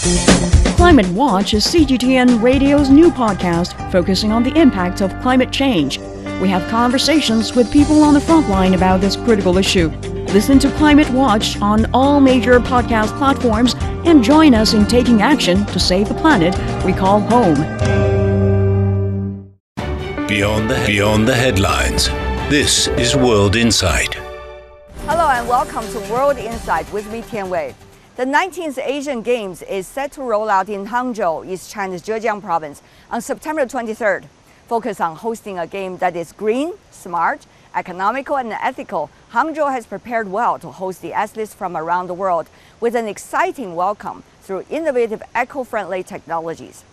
Climate Watch is CGTN Radio's new podcast focusing on the impact of climate change. We have conversations with people on the front line about this critical issue. Listen to Climate Watch on all major podcast platforms and join us in taking action to save the planet we call home. Beyond the, beyond the headlines, this is World Insight. Hello and welcome to World Insight with me, Tian Wei. The 19th Asian Games is set to roll out in Hangzhou, East China's Zhejiang province, on September 23rd. Focus on hosting a game that is green, smart, economical, and ethical. Hangzhou has prepared well to host the athletes from around the world with an exciting welcome through innovative eco friendly technologies.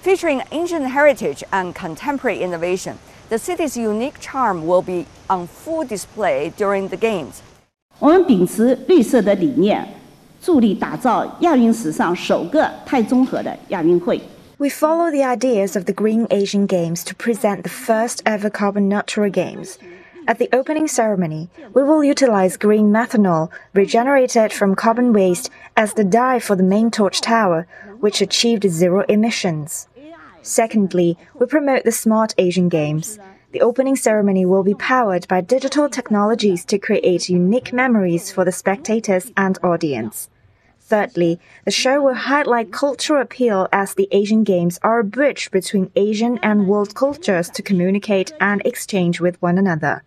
Featuring ancient heritage and contemporary innovation, the city's unique charm will be on full display during the Games. 我们秉持绿色的理念。 助力打造亚运史上首个太综合的亚运会。We follow the ideas of the Green Asian Games to present the first ever carbon neutral games. At the opening ceremony, we will utilize green methanol regenerated from carbon waste as the dye for the main torch tower, which achieved zero emissions. Secondly, we promote the Smart Asian Games. The opening ceremony will be powered by digital technologies to create unique memories for the spectators and audience. Thirdly, the show will highlight cultural appeal as the Asian Games are a bridge between Asian and world cultures to communicate and exchange with one another.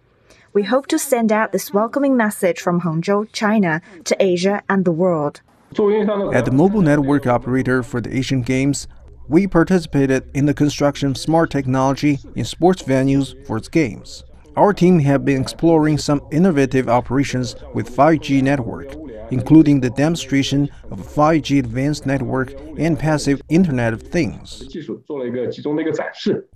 We hope to send out this welcoming message from Hangzhou, China, to Asia and the world. At the mobile network operator for the Asian Games, we participated in the construction of smart technology in sports venues for its games. Our team have been exploring some innovative operations with 5G network, including the demonstration of 5G advanced network and passive Internet of Things.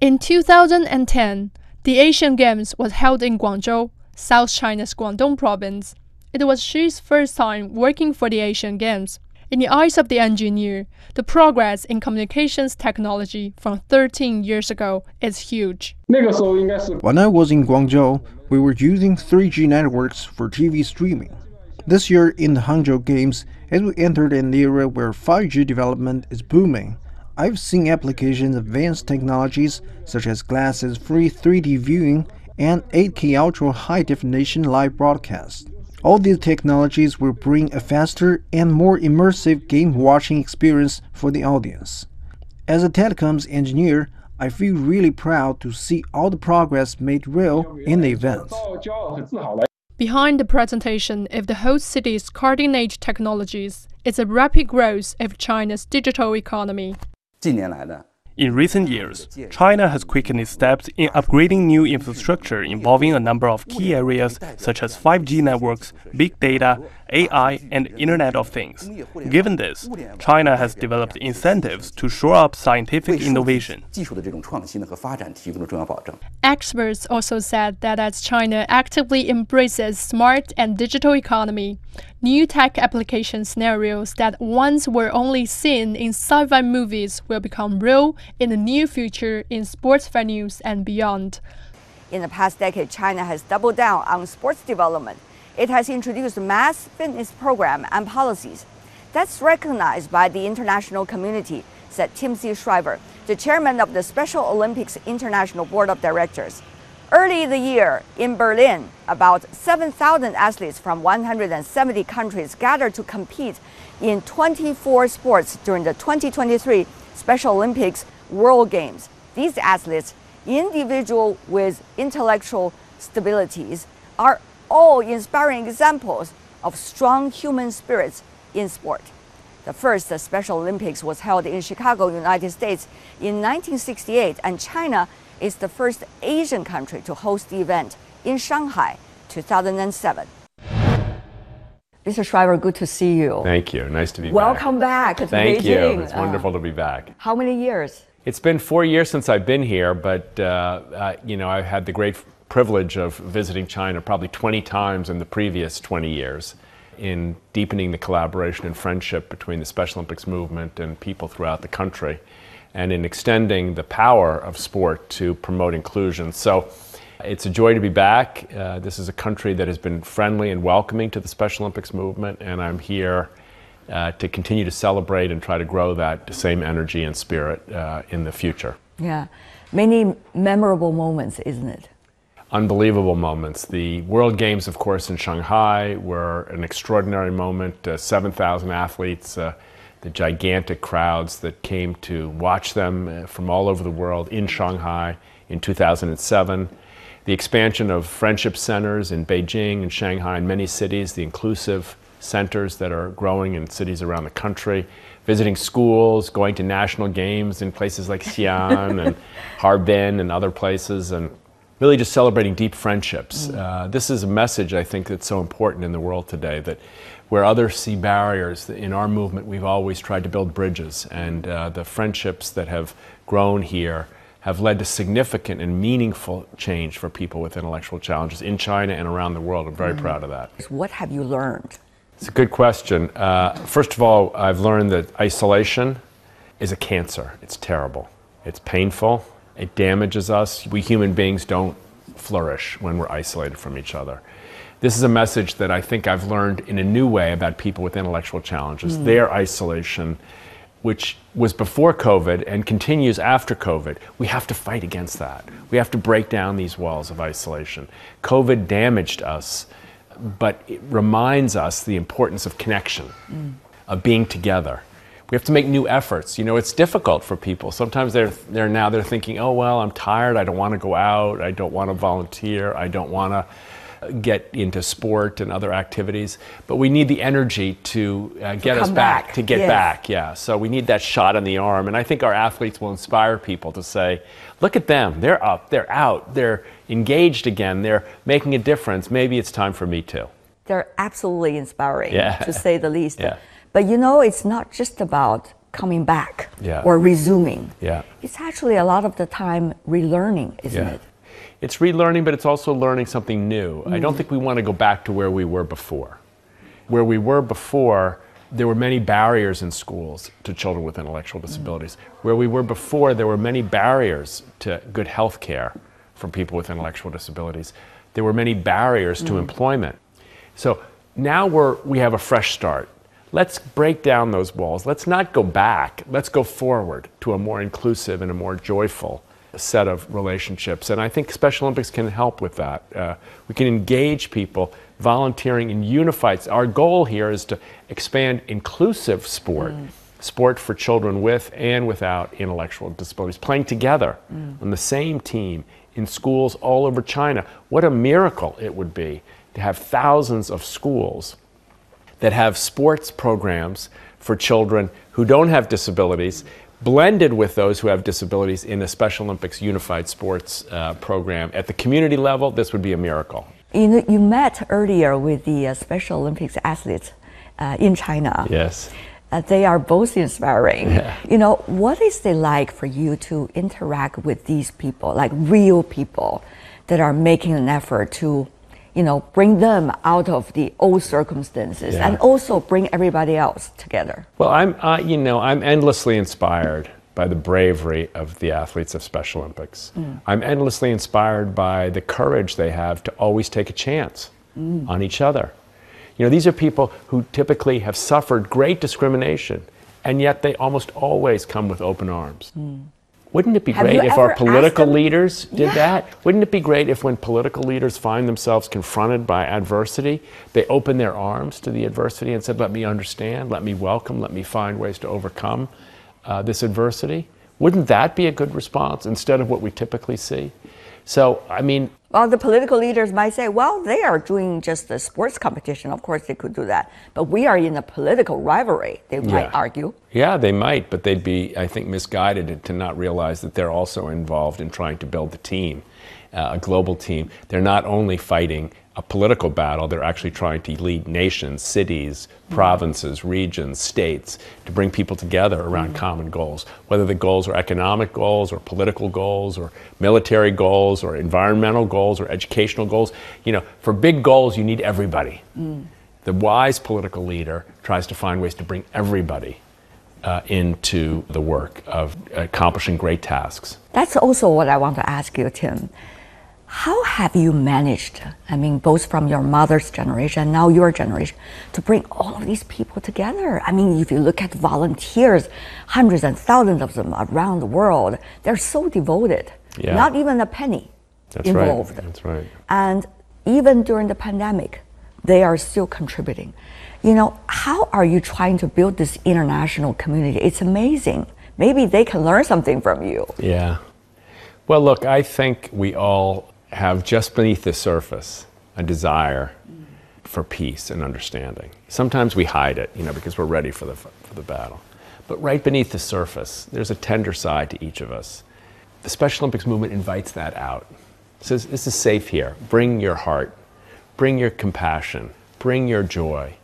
In 2010, the Asian Games was held in Guangzhou, South China's Guangdong province. It was Xi's first time working for the Asian Games. In the eyes of the engineer, the progress in communications technology from 13 years ago is huge. When I was in Guangzhou, we were using 3G networks for TV streaming. This year in the Hangzhou Games, as we entered an era where 5G development is booming, I've seen applications of advanced technologies such as glasses free 3D viewing and 8K ultra high definition live broadcast. All these technologies will bring a faster and more immersive game watching experience for the audience. As a telecoms engineer, I feel really proud to see all the progress made real in the event. Behind the presentation of the host city's cutting edge technologies is a rapid growth of China's digital economy. 近年来呢， In recent years, China has quickened its steps in upgrading new infrastructure involving a number of key areas such as 5G networks, big data, AI, and Internet of Things. Given this, China has developed incentives to shore up scientific innovation. Experts also said that as China actively embraces smart and digital economy, new tech application scenarios that once were only seen in sci-fi movies will become real in the near future in sports venues and beyond. In the past decade, China has doubled down on sports development. It has introduced mass fitness program and policies. That's recognized by the international community, said Timothy Shriver, the chairman of the Special Olympics International Board of Directors. Early in the year in Berlin, about 7,000 athletes from 170 countries gathered to compete in 24 sports during the 2023 Special Olympics World Games. These athletes, individual with intellectual stabilities, are all inspiring examples of strong human spirits in sport. The first Special Olympics was held in Chicago, United States in 1968, and China is the first Asian country to host the event in Shanghai, 2007. Mr. Shriver, good to see you. Thank you. Nice to be Welcome back. back. Thank Beijing. you. It's Uh, wonderful to be back. how many years? It's been four years since I've been here, but uh, you know I've had the great privilege of visiting China probably 20 times in the previous 20 years, in deepening the collaboration and friendship between the Special Olympics movement and people throughout the country, and in extending the power of sport to promote inclusion. So. It's a joy to be back. Uh, this is a country that has been friendly and welcoming to the Special Olympics movement, and I'm here uh, to continue to celebrate and try to grow that same energy and spirit uh, in the future. Yeah, many memorable moments, isn't it? Unbelievable moments. The World Games, of course, in Shanghai were an extraordinary moment. Uh, 7,000 athletes, uh, the gigantic crowds that came to watch them uh, from all over the world in Shanghai in 2007 the expansion of friendship centers in Beijing and Shanghai and many cities, the inclusive centers that are growing in cities around the country, visiting schools, going to national games in places like Xi'an and Harbin and other places, and really just celebrating deep friendships. Mm. Uh, this is a message I think that's so important in the world today that where others see barriers, in our movement we've always tried to build bridges, and uh, the friendships that have grown here have led to significant and meaningful change for people with intellectual challenges in China and around the world. I'm very mm. proud of that. What have you learned? It's a good question. Uh, first of all, I've learned that isolation is a cancer. It's terrible. It's painful. It damages us. We human beings don't flourish when we're isolated from each other. This is a message that I think I've learned in a new way about people with intellectual challenges. Mm. Their isolation which was before COVID and continues after COVID, we have to fight against that. We have to break down these walls of isolation. COVID damaged us, but it reminds us the importance of connection, mm. of being together. We have to make new efforts. You know, it's difficult for people. Sometimes they're, they're now they're thinking, oh well, I'm tired. I don't want to go out. I don't want to volunteer. I don't want to get into sport and other activities, but we need the energy to uh, get us back, back, to get yes. back. Yeah. So we need that shot on the arm. And I think our athletes will inspire people to say, look at them. They're up, they're out, they're engaged again, they're making a difference. Maybe it's time for me too. They're absolutely inspiring, yeah. to say the least. Yeah. But you know, it's not just about coming back yeah. or resuming. Yeah. It's actually a lot of the time relearning, isn't yeah. it? it's relearning, but it's also learning something new. Mm. I don't mm. think we want to go back to where we were before. Where we were before, there were many barriers in schools to children with intellectual disabilities. Mm. Where we were before, there were many barriers to good health care for people with intellectual disabilities. There were many barriers mm. to employment. So now we're, we have a fresh start. Let's break down those walls. Let's not go back. Let's go forward to a more inclusive and a more joyful set of relationships. And I think Special Olympics can help with that. Uh, we can engage people volunteering in unified. Our goal here is to expand inclusive sport. Mm. Sport for children with and without intellectual disabilities, playing together mm. on the same team in schools all over China. What a miracle it would be to have thousands of schools that have sports programs for children who don't have disabilities blended with those who have disabilities in a Special Olympics unified sports uh, program. At the community level, this would be a miracle. You, know, you met earlier with the uh, Special Olympics athletes uh, in China. Yes. Uh, they are both inspiring. Yeah. You know, what is it like for you to interact with these people, like real people that are making an effort to you know, bring them out of the old circumstances yeah. and also bring everybody else together. Well, I'm, uh, you know, I'm endlessly inspired by the bravery of the athletes of Special Olympics. Mm. I'm endlessly inspired by the courage they have to always take a chance mm. on each other. You know, these are people who typically have suffered great discrimination, and yet they almost always come with open arms. Mm. Wouldn't it be Have great if our political leaders did yeah. that? Wouldn't it be great if, when political leaders find themselves confronted by adversity, they open their arms to the adversity and said, Let me understand, let me welcome, let me find ways to overcome uh, this adversity? Wouldn't that be a good response instead of what we typically see? So, I mean, well, the political leaders might say, well, they are doing just a sports competition. Of course, they could do that. But we are in a political rivalry, they might argue. Yeah, they might, but they'd be, I think, misguided to not realize that they're also involved in trying to build the team, uh, a global team. They're not only fighting a political battle. They're actually trying to lead nations, cities, provinces, regions, states to bring people together around mm-hmm. common goals. Whether the goals are economic goals or political goals or military goals or environmental goals or educational goals. You know, for big goals, you need everybody. Mm. The wise political leader tries to find ways to bring everybody uh, into the work of accomplishing great tasks. That's also what I want to ask you, Tim how have you managed, I mean, both from your mother's generation and now your generation, to bring all of these people together? I mean, if you look at volunteers, hundreds and thousands of them around the world, they're so devoted, Yeah. not even a penny That's involved. right. That's right. And even during the pandemic, they are still contributing. You know, how are you trying to build this international community? It's amazing. Maybe they can learn something from you. Yeah. Well, look, I think we all have just beneath the surface a desire for peace and understanding. Sometimes we hide it, you know, because we're ready for the, for the battle. But right beneath the surface, there's a tender side to each of us. The Special Olympics movement invites that out. It says, this is safe here. Bring your heart, bring your compassion, bring your joy.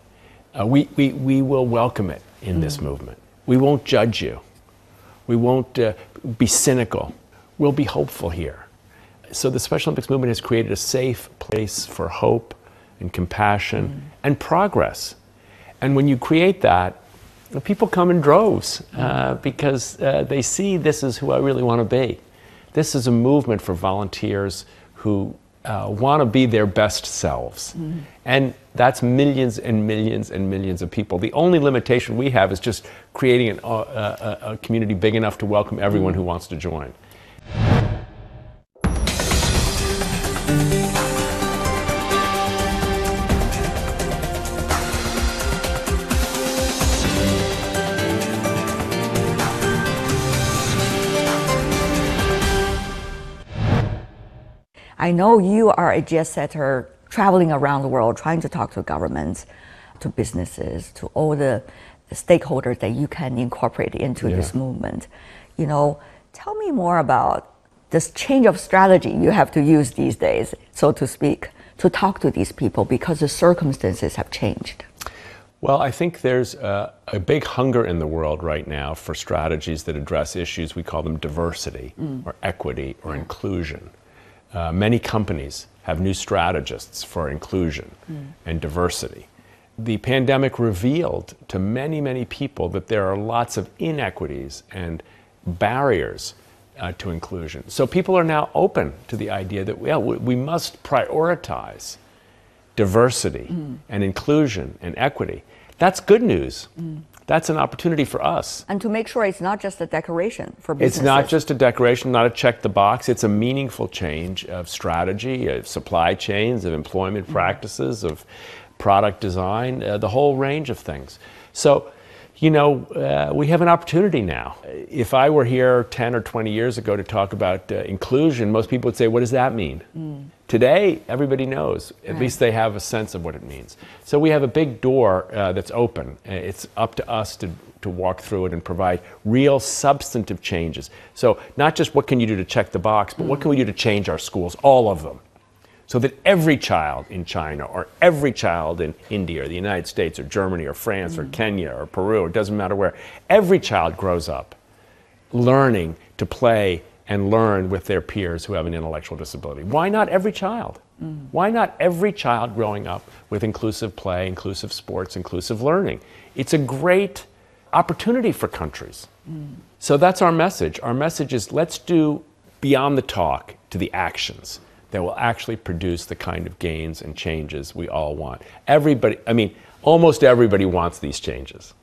Uh, we, we, we will welcome it in this movement. We won't judge you. We won't uh, be cynical. We'll be hopeful here. So the Special Olympics movement has created a safe place for hope and compassion and progress. And when you create that, people come in droves uh, because uh, they see this is who I really want to be. This is a movement for volunteers who uh, want to be their best selves. And that's millions and millions and millions of people. The only limitation we have is just creating an, uh, a, a community big enough to welcome everyone who wants to join. I know you are a jet setter traveling around the world trying to talk to governments, to businesses, to all the stakeholders that you can incorporate into this movement. You know, tell me more about this change of strategy you have to use these days, so to speak, to talk to these people because the circumstances have changed. Well, I think there's a, a big hunger in the world right now for strategies that address issues, we call them diversity mm. or equity or inclusion. Uh, many companies have new strategists for inclusion and diversity. The pandemic revealed to many, many people that there are lots of inequities and barriers uh, to inclusion. So people are now open to the idea that well, we, we must prioritize diversity and inclusion and equity. That's good news. That's an opportunity for us. And to make sure it's not just a decoration for businesses. It's not just a decoration, not a check the box. It's a meaningful change of strategy, of supply chains, of employment practices, of product design, uh, the whole range of things. So, you know, uh, we have an opportunity now. If I were here 10 or 20 years ago to talk about uh, inclusion, most people would say, what does that mean? Today, everybody knows. At least they have a sense of what it means. So we have a big door uh, that's open. Uh, It's up to us to, to walk through it and provide real substantive changes. So not just what can you do to check the box, but what can we do to change our schools, all of them, so that every child in China or every child in India or the United States or Germany or France or mm. Kenya or Peru, it doesn't matter where, every child grows up learning to play and learn with their peers who have an intellectual disability. Why not every child? Mm. Why not every child growing up with inclusive play, inclusive sports, inclusive learning? It's a great opportunity for countries. Mm. So that's our message. Our message is let's do beyond the talk to the actions that will actually produce the kind of gains and changes we all want. Everybody, I mean, almost everybody wants these changes.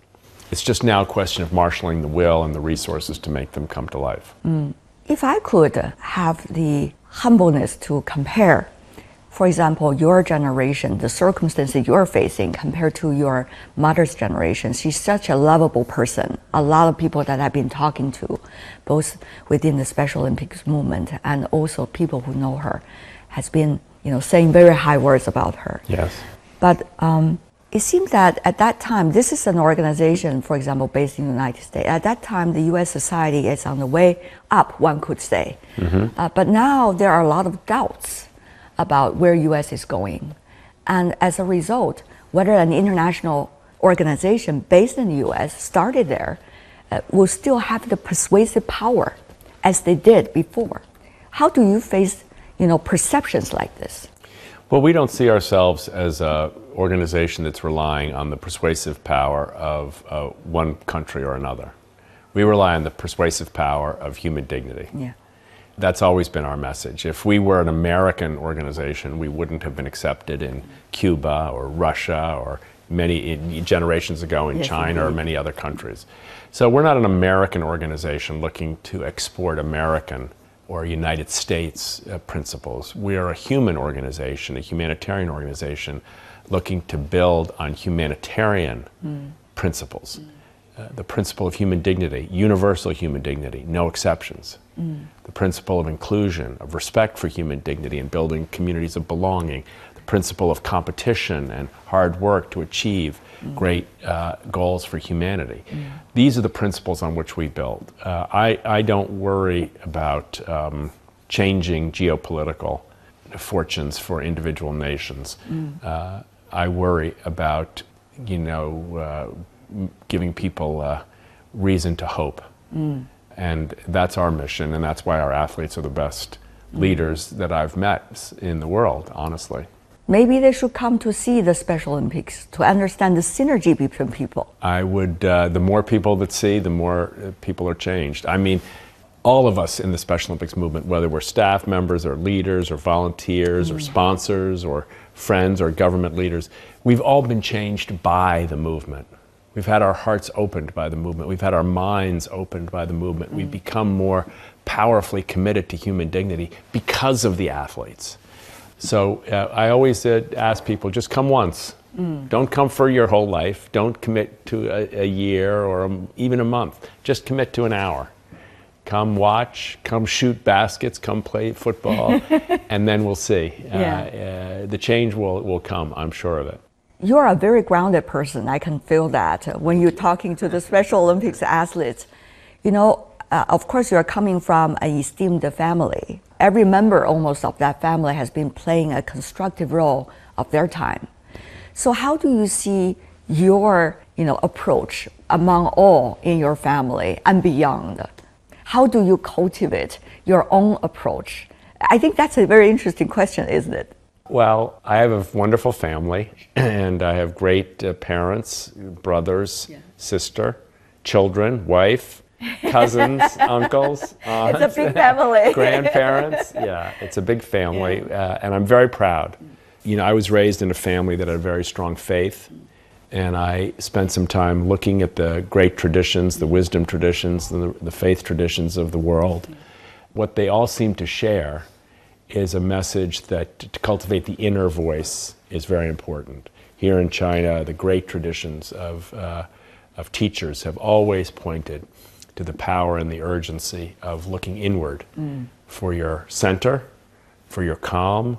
It's just now a question of marshaling the will and the resources to make them come to life. Mm. If I could have the humbleness to compare, for example, your generation, the circumstances you're facing compared to your mother's generation, she's such a lovable person. A lot of people that I've been talking to, both within the Special Olympics movement and also people who know her, has been, you know, saying very high words about her. Yes. But um, it seems that at that time, this is an organization, for example, based in the United States. At that time, the U.S. society is on the way up, one could say. Uh, but now there are a lot of doubts about where U.S. is going, and as a result, whether an international organization based in the U.S. started there uh, will still have the persuasive power as they did before. How do you face, you know, perceptions like this? Well, we don't see ourselves as an organization that's relying on the persuasive power of uh, one country or another. We rely on the persuasive power of human dignity. Yeah. That's always been our message. If we were an American organization, we wouldn't have been accepted in Cuba or Russia or many generations ago in Yes, China or many other countries. So we're not an American organization looking to export American or United States uh, principles. We are a human organization, a humanitarian organization looking to build on humanitarian principles. Uh, the principle of human dignity, universal human dignity, no exceptions. The principle of inclusion, of respect for human dignity and building communities of belonging. The principle of competition and hard work to achieve great uh, goals for humanity. These are the principles on which we build. Uh, I, I don't worry about um, changing geopolitical fortunes for individual nations. Uh, I worry about, you know, uh, giving people uh, reason to hope. And that's our mission, and that's why our athletes are the best leaders that I've met in the world, honestly. Maybe they should come to see the Special Olympics to understand the synergy between people. I would, uh, the more people that see, the more uh, people are changed. I mean, all of us in the Special Olympics movement, whether we're staff members or leaders or volunteers or sponsors or friends or government leaders, we've all been changed by the movement. We've had our hearts opened by the movement. We've had our minds opened by the movement. We've become more powerfully committed to human dignity because of the athletes. So uh, I always uh, ask people just come once. Don't come for your whole life. Don't commit to a, a year or a, even a month. Just commit to an hour. Come watch, come shoot baskets, come play football, and then we'll see. Uh, uh, the change will, will come, I'm sure of it. You're a very grounded person. I can feel that when you're talking to the Special Olympics athletes. You know, uh, of course, you're coming from an esteemed family. Every member almost of that family has been playing a constructive role of their time. So, how do you see your, you know, approach among all in your family and beyond? How do you cultivate your own approach? I think that's a very interesting question, isn't it? Well, I have a wonderful family, and I have great uh, parents, brothers, sister, children, wife, cousins, uncles, aunts, It's a big family. grandparents. Yeah, it's a big family, uh, and I'm very proud. You know, I was raised in a family that had a very strong faith, and I spent some time looking at the great traditions, the wisdom traditions, the, the faith traditions of the world. What they all seem to share is a message that to cultivate the inner voice is very important. Here in China, the great traditions of, uh, of teachers have always pointed to the power and the urgency of looking inward for your center, for your calm,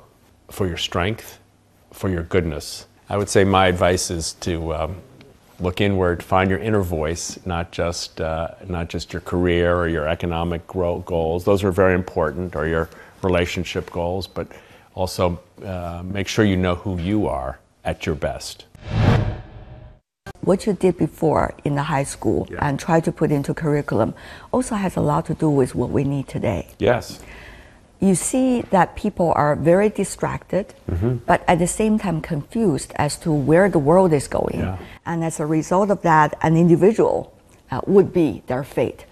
for your strength, for your goodness. I would say my advice is to um, look inward, find your inner voice, not just uh, not just your career or your economic goals. Those are very important, or your relationship goals, but also uh, make sure you know who you are at your best. what you did before in the high school Yeah. and try to put into curriculum also has a lot to do with what we need today. Yes. You see that people are very distracted, Mm-hmm. but at the same time confused as to where the world is going. Yeah. And as a result of that, an individual uh, would be their fate.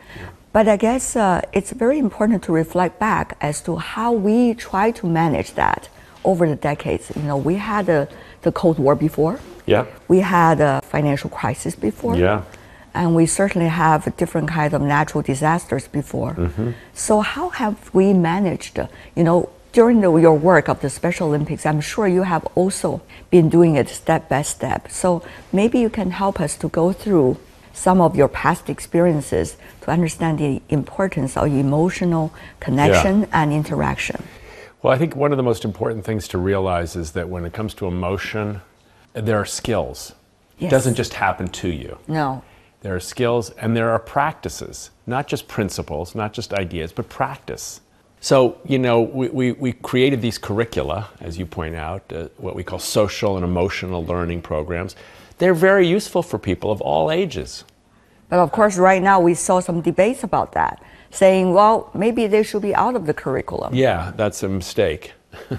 But I guess uh, it's very important to reflect back as to how we try to manage that over the decades. You know, we had uh, the Cold War before. Yeah. We had a financial crisis before. Yeah. And we certainly have different kinds of natural disasters before. Mm-hmm. So how have we managed, you know, during the, your work of the Special Olympics, I'm sure you have also been doing it step by step. So maybe you can help us to go through some of your past experiences to understand the importance of emotional connection and interaction. Well, I think one of the most important things to realize is that when it comes to emotion, there are skills. Yes. It doesn't just happen to you. No. There are skills and there are practices, not just principles, not just ideas, but practice. So, you know, we, we, we created these curricula, as you point out, uh, what we call social and emotional learning programs. They're very useful for people of all ages. But of course, right now we saw some debates about that, saying, well, maybe they should be out of the curriculum. Yeah, that's a mistake.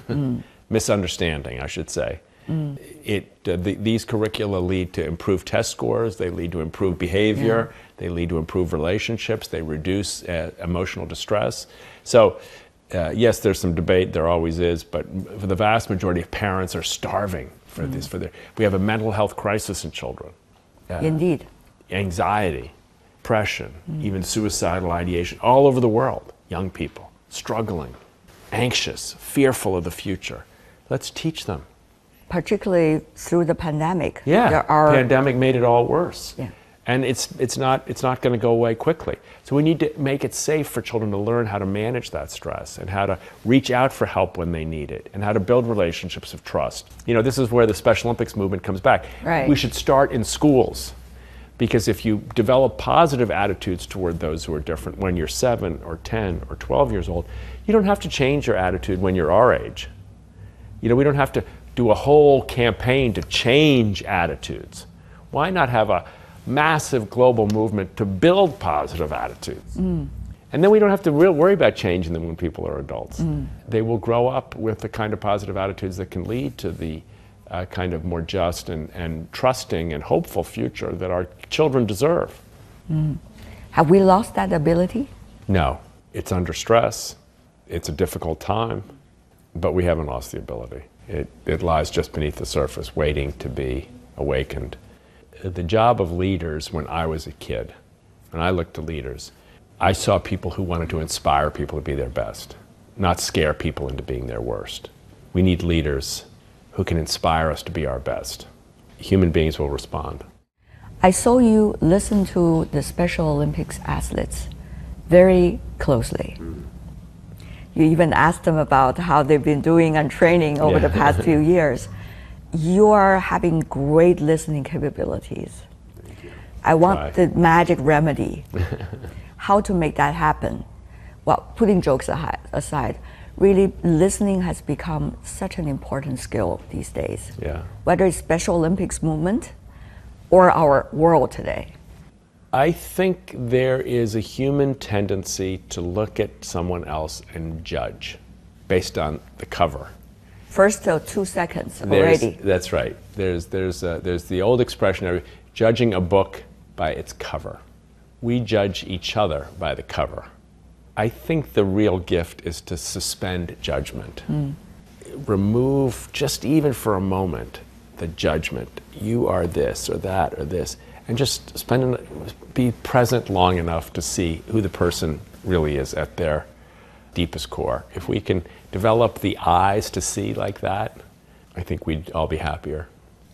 Misunderstanding, I should say. Mm. It, uh, the, these curricula lead to improved test scores, they lead to improved behavior, yeah. they lead to improved relationships, they reduce uh, emotional distress. So, uh, yes, there's some debate, there always is, but for the vast majority of parents are starving for mm. this. For their, we have a mental health crisis in children. Uh, Indeed. Anxiety, depression, mm. even suicidal ideation all over the world. Young people struggling, anxious, fearful of the future. Let's teach them. Particularly through the pandemic. Yeah, the are... pandemic made it all worse. Yeah and it's it's not it's not going to go away quickly. So we need to make it safe for children to learn how to manage that stress and how to reach out for help when they need it and how to build relationships of trust. You know, this is where the Special Olympics movement comes back. Right. We should start in schools. Because if you develop positive attitudes toward those who are different when you're 7 or 10 or 12 years old, you don't have to change your attitude when you're our age. You know, we don't have to do a whole campaign to change attitudes. Why not have a massive global movement to build positive attitudes. Mm. And then we don't have to real worry about changing them when people are adults. Mm. They will grow up with the kind of positive attitudes that can lead to the uh, kind of more just and, and trusting and hopeful future that our children deserve. Mm. Have we lost that ability? No. It's under stress. It's a difficult time, but we haven't lost the ability. It, it lies just beneath the surface, waiting to be awakened the job of leaders when I was a kid, and I looked to leaders, I saw people who wanted to inspire people to be their best, not scare people into being their worst. We need leaders who can inspire us to be our best. Human beings will respond. I saw you listen to the Special Olympics athletes very closely. You even asked them about how they've been doing and training over yeah. the past few years you are having great listening capabilities. I want Try. the magic remedy. How to make that happen? Well, putting jokes aside, really listening has become such an important skill these days. Yeah. Whether it's Special Olympics movement or our world today. I think there is a human tendency to look at someone else and judge based on the cover first two seconds already. There's, that's right. There's, there's, uh, there's the old expression of judging a book by its cover. We judge each other by the cover. I think the real gift is to suspend judgment. Mm. Remove, just even for a moment, the judgment. You are this or that or this. And just spend, be present long enough to see who the person really is at their deepest core. If we can develop the eyes to see like that, I think we'd all be happier.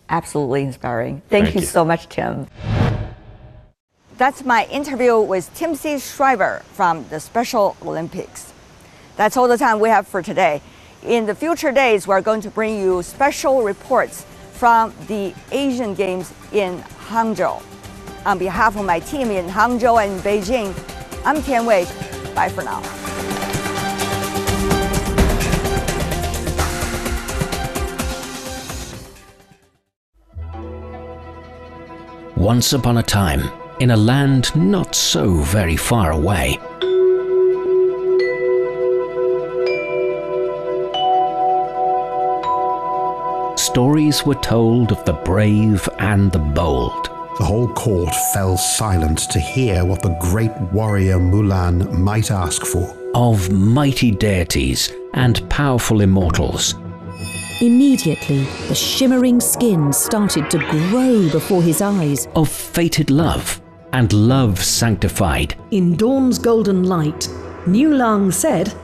Absolutely inspiring. Thank, Thank you, you so much, Tim. That's my interview with Timothy Shriver from the Special Olympics. That's all the time we have for today. In the future days, we're going to bring you special reports from the Asian Games in Hangzhou. On behalf of my team in Hangzhou and Beijing, I'm Tian Wei. Bye for now. Once upon a time, in a land not so very far away, stories were told of the brave and the bold. The whole court fell silent to hear what the great warrior Mulan might ask for. Of mighty deities and powerful immortals Immediately, the shimmering skin started to grow before his eyes. Of fated love and love sanctified. In dawn's golden light, Niu Lang said,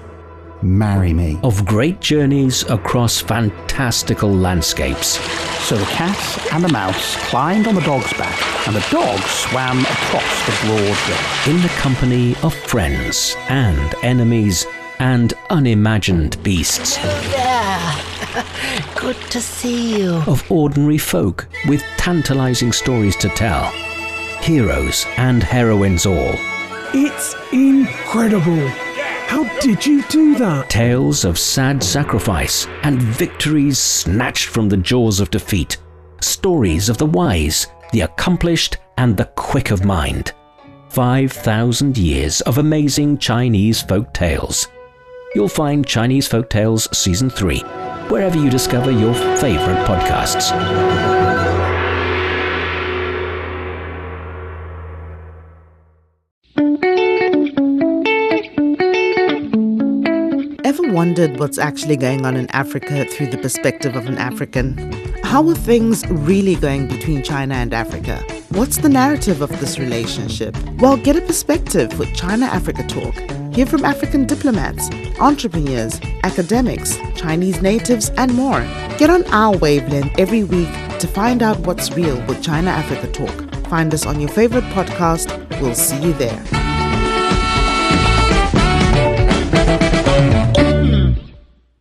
Marry me. Of great journeys across fantastical landscapes. So the cat and the mouse climbed on the dog's back, and the dog swam across the broad river. In the company of friends and enemies and unimagined beasts. Good to see you. Of ordinary folk with tantalizing stories to tell. Heroes and heroines all. It's incredible. How did you do that? Tales of sad sacrifice and victories snatched from the jaws of defeat. Stories of the wise, the accomplished, and the quick of mind. 5,000 years of amazing Chinese folk tales. You'll find Chinese Folk Tales Season 3 wherever you discover your favorite podcasts. Ever wondered what's actually going on in Africa through the perspective of an African? How are things really going between China and Africa? What's the narrative of this relationship? Well, get a perspective with China Africa Talk. Hear from African diplomats, entrepreneurs, academics, Chinese natives, and more. Get on our wavelength every week to find out what's real with China Africa Talk. Find us on your favorite podcast. We'll see you there.